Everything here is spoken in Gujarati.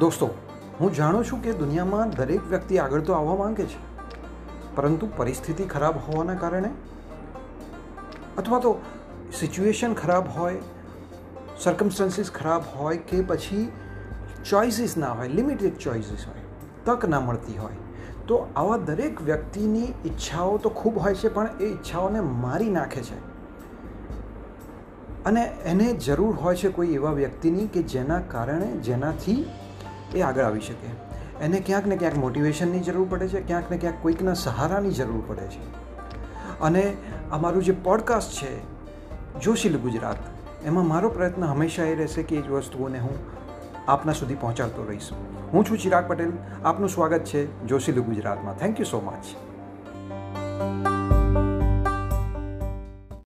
દોસ્તો, હું જાણું છું કે દુનિયામાં દરેક વ્યક્તિ આગળ તો આવવા માંગે છે, પરંતુ પરિસ્થિતિ ખરાબ હોવાના કારણે? અથવા તો સિચ્યુએશન ખરાબ હોય સર્કમસ્ટન્સીસ ખરાબ હોય કે પછી ચોઇસીસ ના હોય લિમિટેડ ચોઇસીસ હોય, તક ના મળતી હોય, તો આવા દરેક વ્યક્તિની ઈચ્છાઓ તો ખૂબ હોય છે, પણ એ ઈચ્છાઓને મારી નાખે છે. અને એને જરૂર હોય છે કોઈ એવા વ્યક્તિની કે જેના કારણે જેનાથી એ આગળ આવી શકે. એને ક્યાંક ને ક્યાંક મોટિવેશનની જરૂર પડે છે, ક્યાંક ને ક્યાંક કોઈકના સહારાની જરૂર પડે છે. અને અમારું જે પોડકાસ્ટ છે જોશીલ ગુજરાત, એમાં મારો પ્રયત્ન હંમેશા એ રહેશે કે એ જ વસ્તુઓને હું આપના સુધી પહોંચાડતો રહીશ. હું છું ચિરાગ પટેલ, આપનું સ્વાગત છે જોશીલ ગુજરાતમાં. Thank you so much